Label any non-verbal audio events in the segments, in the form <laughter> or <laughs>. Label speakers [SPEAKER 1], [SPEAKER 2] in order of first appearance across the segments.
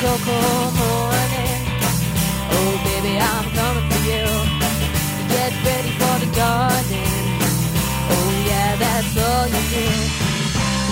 [SPEAKER 1] Coco morning. Oh, baby, I'm coming for you. Get ready for the garden. Oh, yeah, that's all you do.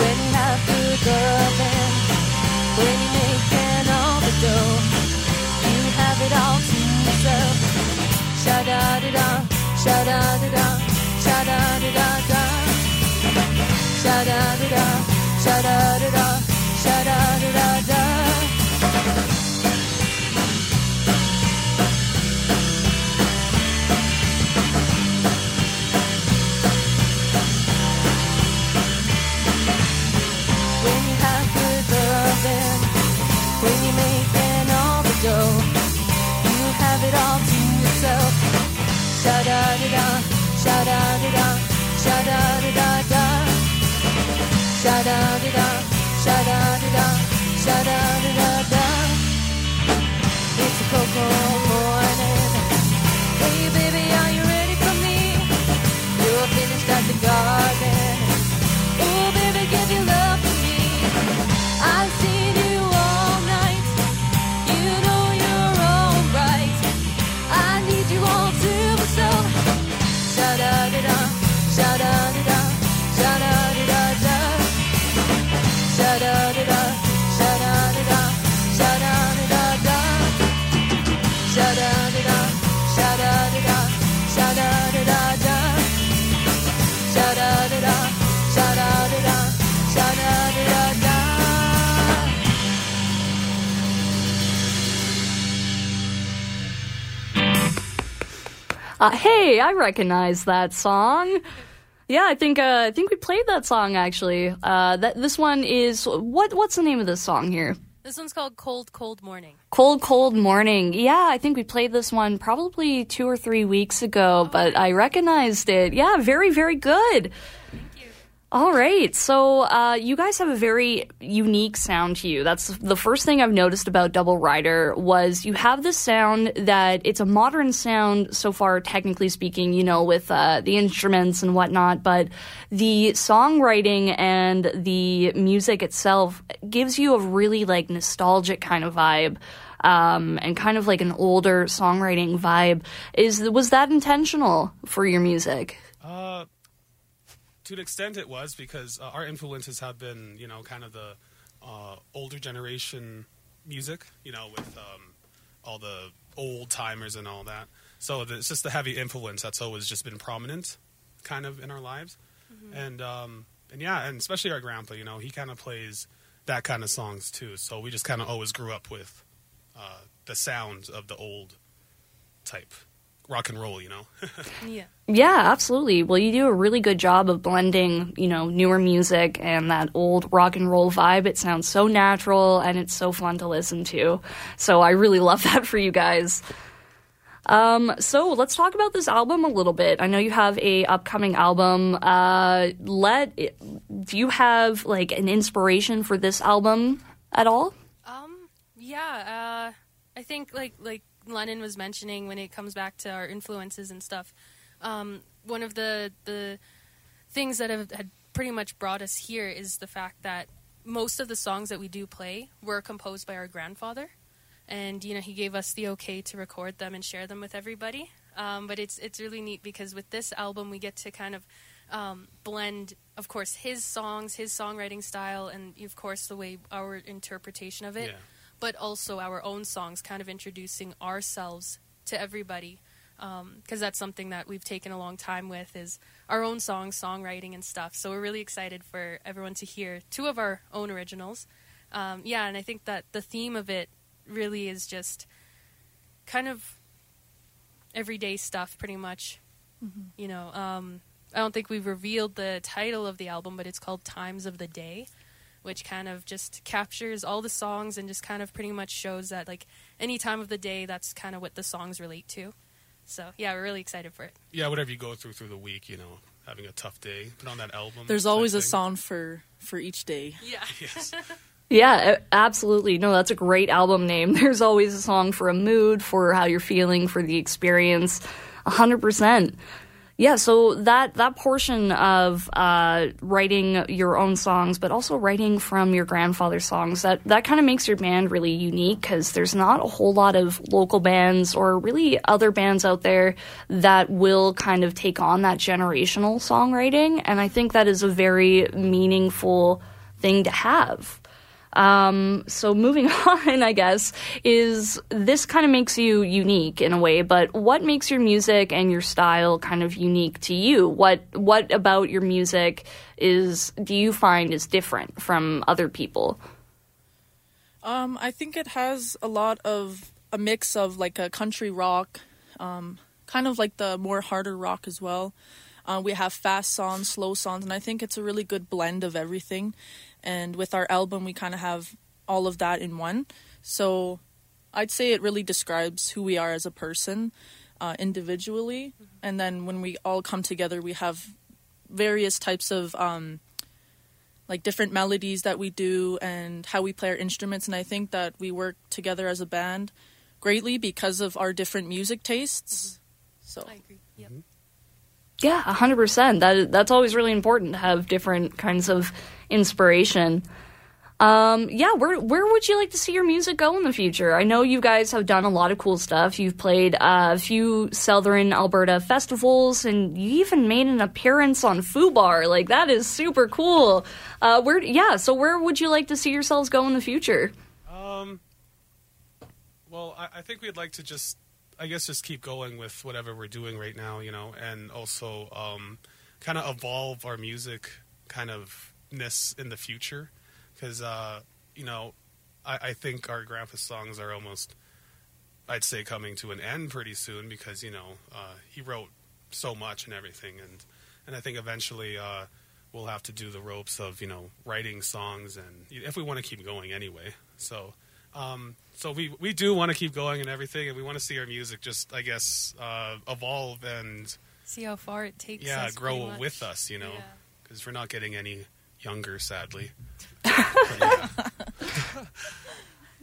[SPEAKER 1] When you have good loving, when you're making all the dough, you have it all to yourself. Sha da da da, sha da da da, sha da da da da. Sha da da da, sha da da, da
[SPEAKER 2] Uh, hey, I recognize that song. Yeah, I think uh, I think we played that song actually. Uh, that this one is what what's the name of this song here?
[SPEAKER 3] This one's called Cold, Cold Morning.
[SPEAKER 2] Cold Cold Morning. Yeah, I think we played this one probably 2 or 3 weeks ago, but I recognized it. Yeah, very very good. All right. So, uh, you guys have a very unique sound to you. That's the first thing I've noticed about Double Rider was you have this sound that it's a modern sound so far, technically speaking, you know, with uh, the instruments and whatnot, but the songwriting and the music itself gives you a really like nostalgic kind of vibe. Um, and kind of like an older songwriting vibe. Is was that intentional for your music?
[SPEAKER 4] Uh, to an extent, it was because uh, our influences have been, you know, kind of the uh, older generation music, you know, with um, all the old timers and all that. So the, it's just the heavy influence that's always just been prominent, kind of in our lives, and um, and yeah, and especially our grandpa. You know, he kind of plays that kind of songs too. So we just kind of always grew up with uh, the sounds of the old type rock and roll. You know. <laughs>
[SPEAKER 1] Yeah.
[SPEAKER 2] Yeah, absolutely. Well, you do a really good job of blending, you know, newer music and that old rock and roll vibe. It sounds so natural and it's so fun to listen to. So I really love <laughs> that for you guys. Um, so let's talk about this album a little bit. I know you have a upcoming album. Uh, let do you have like an inspiration for this album at all?
[SPEAKER 1] Um. Yeah. Uh. I think like like Lennon was mentioning when it comes back to our influences and stuff. Um. One of the the things that have had pretty much brought us here is the fact that most of the songs that we do play were composed by our grandfather, and you know he gave us the okay to record them and share them with everybody. Um, but it's it's really neat because with this album we get to kind of um, blend, of course, his songs, his songwriting style, and of course the way our interpretation of it,
[SPEAKER 4] Yeah.
[SPEAKER 1] But also our own songs, kind of introducing ourselves to everybody. Because that's something that we've taken a long time with is our own songs, songwriting, and stuff. So we're really excited for everyone to hear two of our own originals. Um, yeah, and I think that the theme of it really is just kind of everyday stuff, pretty much. You know, um, I don't think we've revealed the title of the album, but it's called Times of the Day, which kind of just captures all the songs and just kind of pretty much shows that, like, any time of the day, that's kind of what the songs relate to. So, yeah, we're really excited for it.
[SPEAKER 4] yeah, whatever you go through through the week, you know, having a tough day, put on that album.
[SPEAKER 5] There's always a
[SPEAKER 4] thing.
[SPEAKER 5] song for for each day.
[SPEAKER 1] Yeah. <laughs>
[SPEAKER 4] Yes.
[SPEAKER 2] Yeah, absolutely. No, that's a great album name. <laughs> There's always a song for a mood, for how you're feeling, for the experience. A hundred percent. Yeah, so that that portion of uh, writing your own songs, but also writing from your grandfather's songs, that that kind of makes your band really unique because there's not a whole lot of local bands or really other bands out there that will kind of take on that generational songwriting, and I think that is a very meaningful thing to have. Um, so moving <laughs> on, I guess, is this kind of makes you unique in a way, but what makes your music and your style kind of unique to you? What what about your music is do you find is different from other people?
[SPEAKER 5] Um, I think it has a lot of a mix of like a country rock, um, kind of like the more harder rock as well. Uh, we have fast songs, slow songs, and I think it's a really good blend of everything. And with our album, we kind of have all of that in one. So I'd say it really describes who we are as a person uh, individually. And then when we all come together, we have various types of um, like different melodies that we do and how we play our instruments. And I think that we work together as a band greatly because of our different music tastes. So
[SPEAKER 1] I agree. Yep.
[SPEAKER 2] Yeah, a hundred percent. That that's always really important to have different kinds of inspiration. Um, yeah, where where would you like to see your music go in the future? I know you guys have done a lot of cool stuff. You've played uh, a few Southern Alberta festivals, and you even made an appearance on Fubar. Like that is super cool. Uh, where yeah, so where would you like to see yourselves go in the future?
[SPEAKER 4] Um, well, I, I think we'd like to just, I guess, just keep going with whatever we're doing right now, you know, and also um, kind of evolve our music kind of ness in the future, because uh, you know, I, I think our grandpa songs are almost, I'd say, coming to an end pretty soon because you know uh, he wrote so much and everything, and and I think eventually. Uh, We'll have to do the ropes of you know writing songs, and if we want to keep going anyway. So, um, so we we do want to keep going and everything, and we want to see our music just, I guess, uh, evolve and
[SPEAKER 1] See how far it takes
[SPEAKER 4] yeah,
[SPEAKER 1] us.
[SPEAKER 4] grow with us, you know,
[SPEAKER 1] Yeah.
[SPEAKER 4] because we're not getting any younger, sadly. <laughs>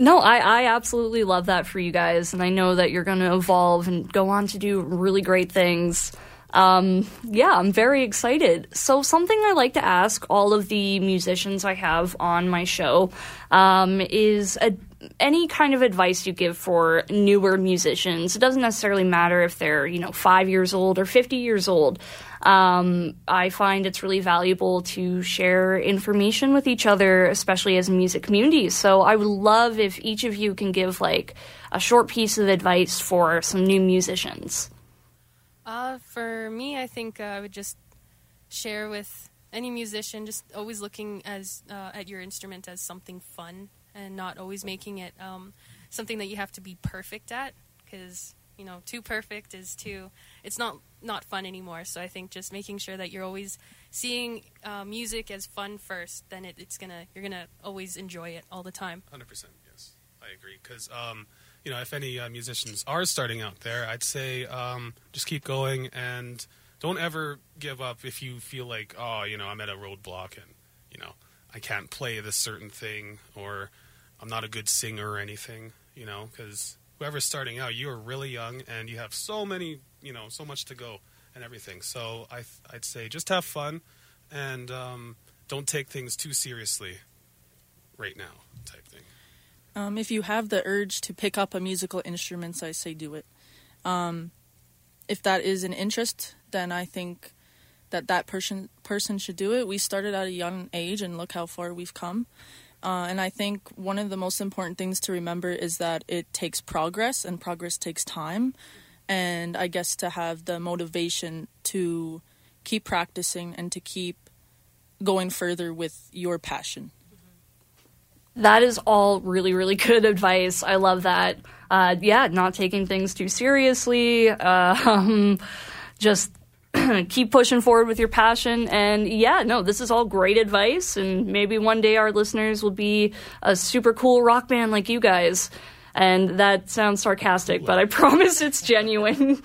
[SPEAKER 2] No, I, I absolutely love that for you guys, and I know that you're going to evolve and go on to do really great things. Um, yeah, I'm very excited. So, something I like to ask all of the musicians I have on my show um, is a, any kind of advice you give for newer musicians. It doesn't necessarily matter if they're, you know, five years old or 50 years old. Um, I find it's really valuable to share information with each other, especially as a music community. So I would love if each of you can give like a short piece of advice for some new musicians?
[SPEAKER 1] Uh, for me, I think uh, I would just share with any musician, just always looking as uh, at your instrument as something fun, and not always making it um, something that you have to be perfect at, because you know, too perfect is too. It's not not fun anymore. So I think just making sure that you're always seeing uh, music as fun first, then it, it's gonna you're gonna always enjoy it all the time.
[SPEAKER 4] Hundred percent, yes, I agree. Because um, you know, if any uh, musicians are starting out there, I'd say um, just keep going and don't ever give up if you feel like, oh, you know, I'm at a roadblock and you know, I can't play this certain thing or I'm not a good singer or anything. You know, because whoever's starting out, you are really young and you have so many, you know, so much to go and everything. So I, I'd say just have fun and um, don't take things too seriously right now, type thing.
[SPEAKER 5] Um, if you have the urge to pick up a musical instrument, I say do it. Um, if that is an interest, then I think that that person person should do it. We started at a young age, and look how far we've come. Uh, and I think one of the most important things to remember is that it takes progress, and progress takes time. And I guess to have the motivation to keep practicing and to keep going further with your passion.
[SPEAKER 2] That is all really, really <laughs> good advice. I love that. Uh, yeah, not taking things too seriously. Uh, <laughs> um, just <clears throat> keep pushing forward with your passion. And yeah, no, this is all great advice. And maybe one day our listeners will be a super cool rock band like you guys. And that sounds sarcastic, but I <laughs> promise it's genuine.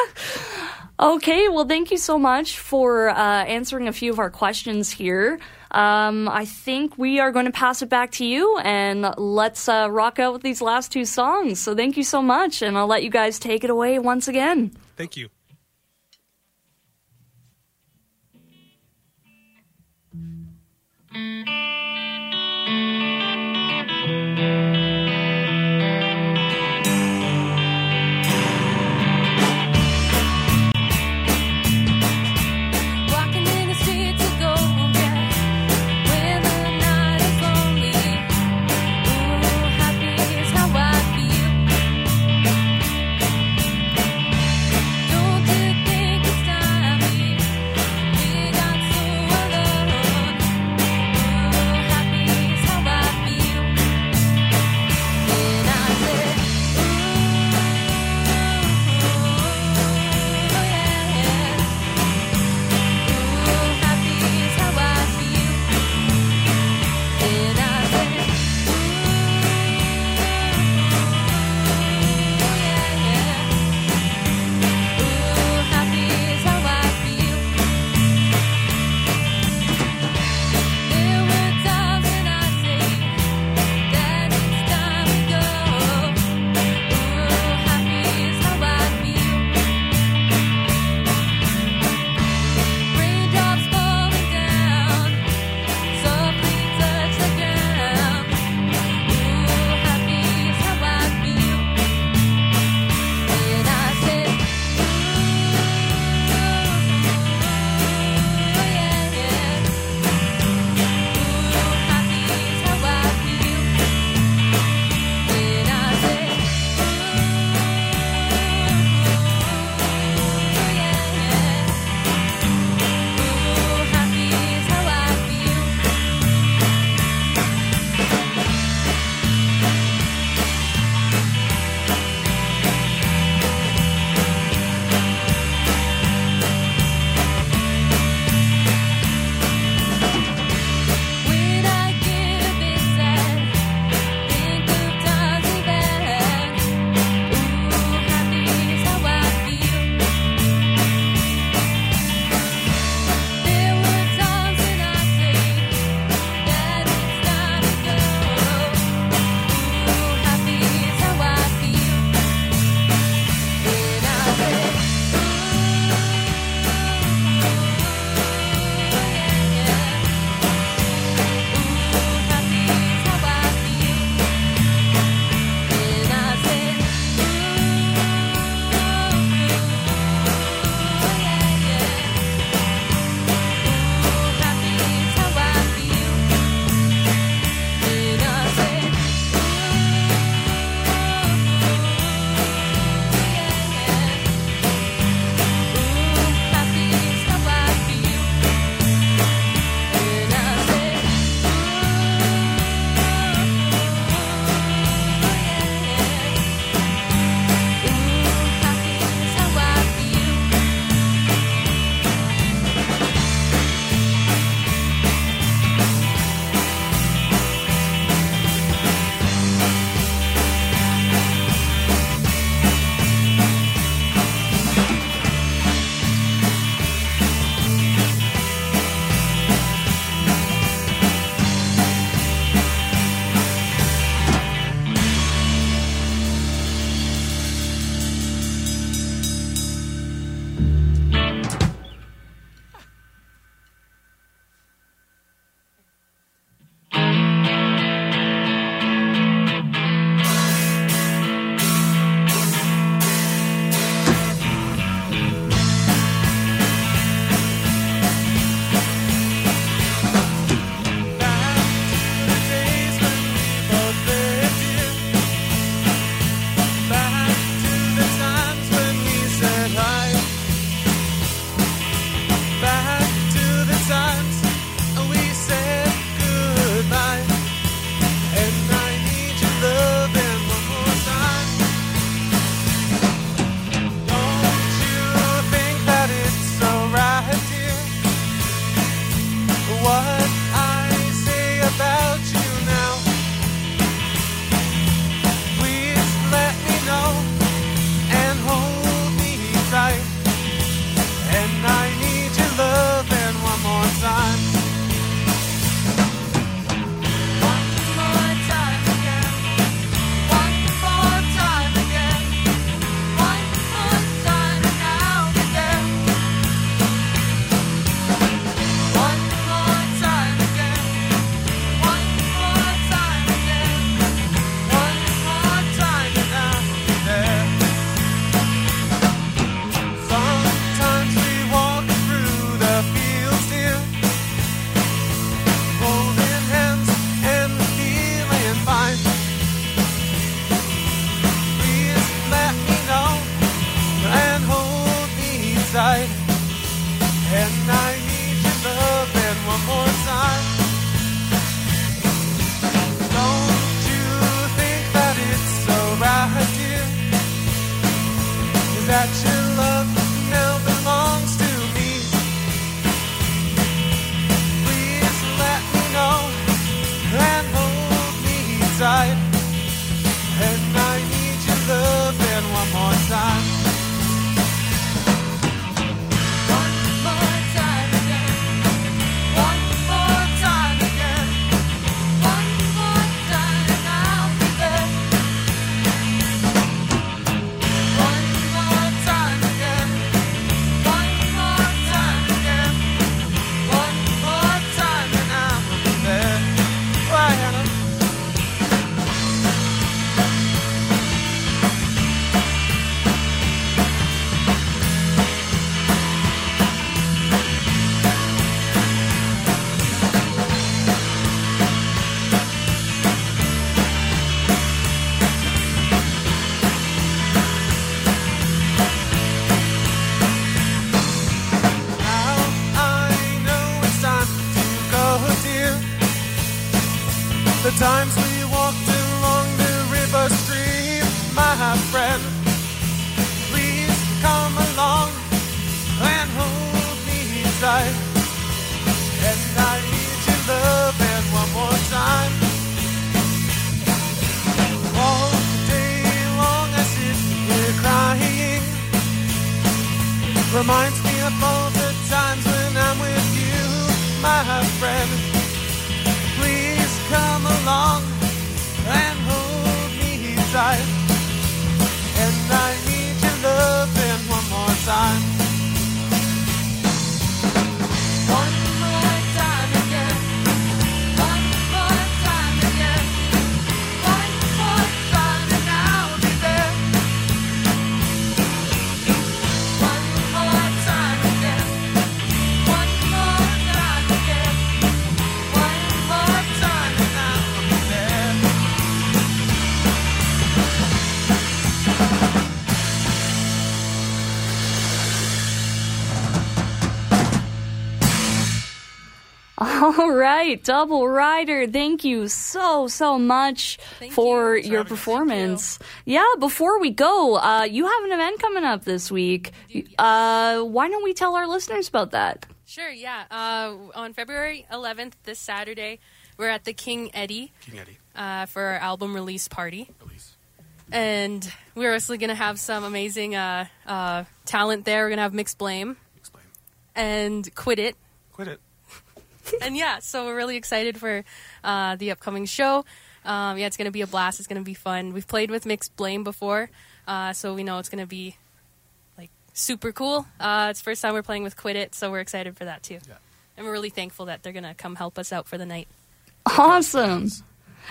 [SPEAKER 2] <laughs> okay, well, thank you so much for uh, answering a few of our questions here. Um, I think we are going to pass it back to you and let's uh, rock out with these last two songs. So thank you so much, and I'll let you guys take it away once again.
[SPEAKER 4] Thank you.
[SPEAKER 6] Walking The
[SPEAKER 4] times we walked along the river stream, my friend. Please come along and hold me tight. And I need your love and one more time. All day long I sit here crying. Reminds me of all the times when I'm with you, my friend. Along and hold me tight. And I need your loving one more time.
[SPEAKER 2] Right, Double Rider, thank you so, so much
[SPEAKER 1] Thank
[SPEAKER 2] for
[SPEAKER 1] you.
[SPEAKER 2] your
[SPEAKER 7] having us.
[SPEAKER 2] performance. Yeah, before we go, uh, you have an event coming up this week. Uh, why don't we tell our listeners about that?
[SPEAKER 1] Sure, yeah. Uh, on February 11th, this Saturday, we're at the King Eddie
[SPEAKER 7] King Eddie,
[SPEAKER 1] uh, for our album release party.
[SPEAKER 7] Elise.
[SPEAKER 1] And we're also going to have some amazing uh, uh, talent there. We're going to have Mixed Blame
[SPEAKER 7] Explain.
[SPEAKER 1] and Quit It.
[SPEAKER 7] Quit it. <laughs>
[SPEAKER 1] and yeah, so we're really excited for uh, the upcoming show. Um, yeah, it's going to be a blast. It's going to be fun. We've played with Mixed Blame before, uh, so we know it's going to be like super cool. Uh, it's first time we're playing with Quit It, so we're excited for that too.
[SPEAKER 7] Yeah.
[SPEAKER 1] And we're really thankful that they're going to come help us out for the night.
[SPEAKER 2] Awesome.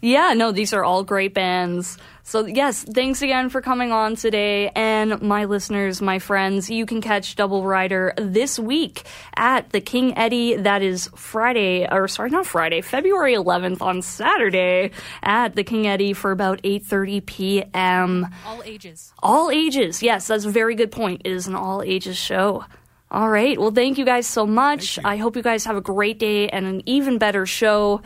[SPEAKER 2] Yeah, no, these are all great bands. So, yes, thanks again for coming on today. And my listeners, my friends, you can catch Double Rider this week at the King Eddie. That is Friday, or sorry, not Friday, February 11th on Saturday at the King Eddie for about 8.30 p.m.
[SPEAKER 1] All ages.
[SPEAKER 2] All ages. Yes, that's a very good point. It is an all ages show. All right. Well, thank you guys so much. I hope you guys have a great day and an even better show.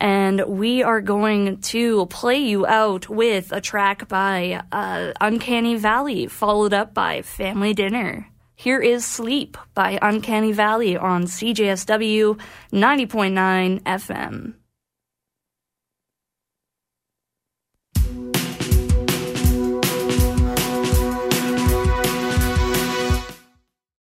[SPEAKER 2] And we are going to play you out with a track by uh, Uncanny Valley, followed up by Family Dinner. Here is Sleep by Uncanny Valley on CJSW 90.9 FM.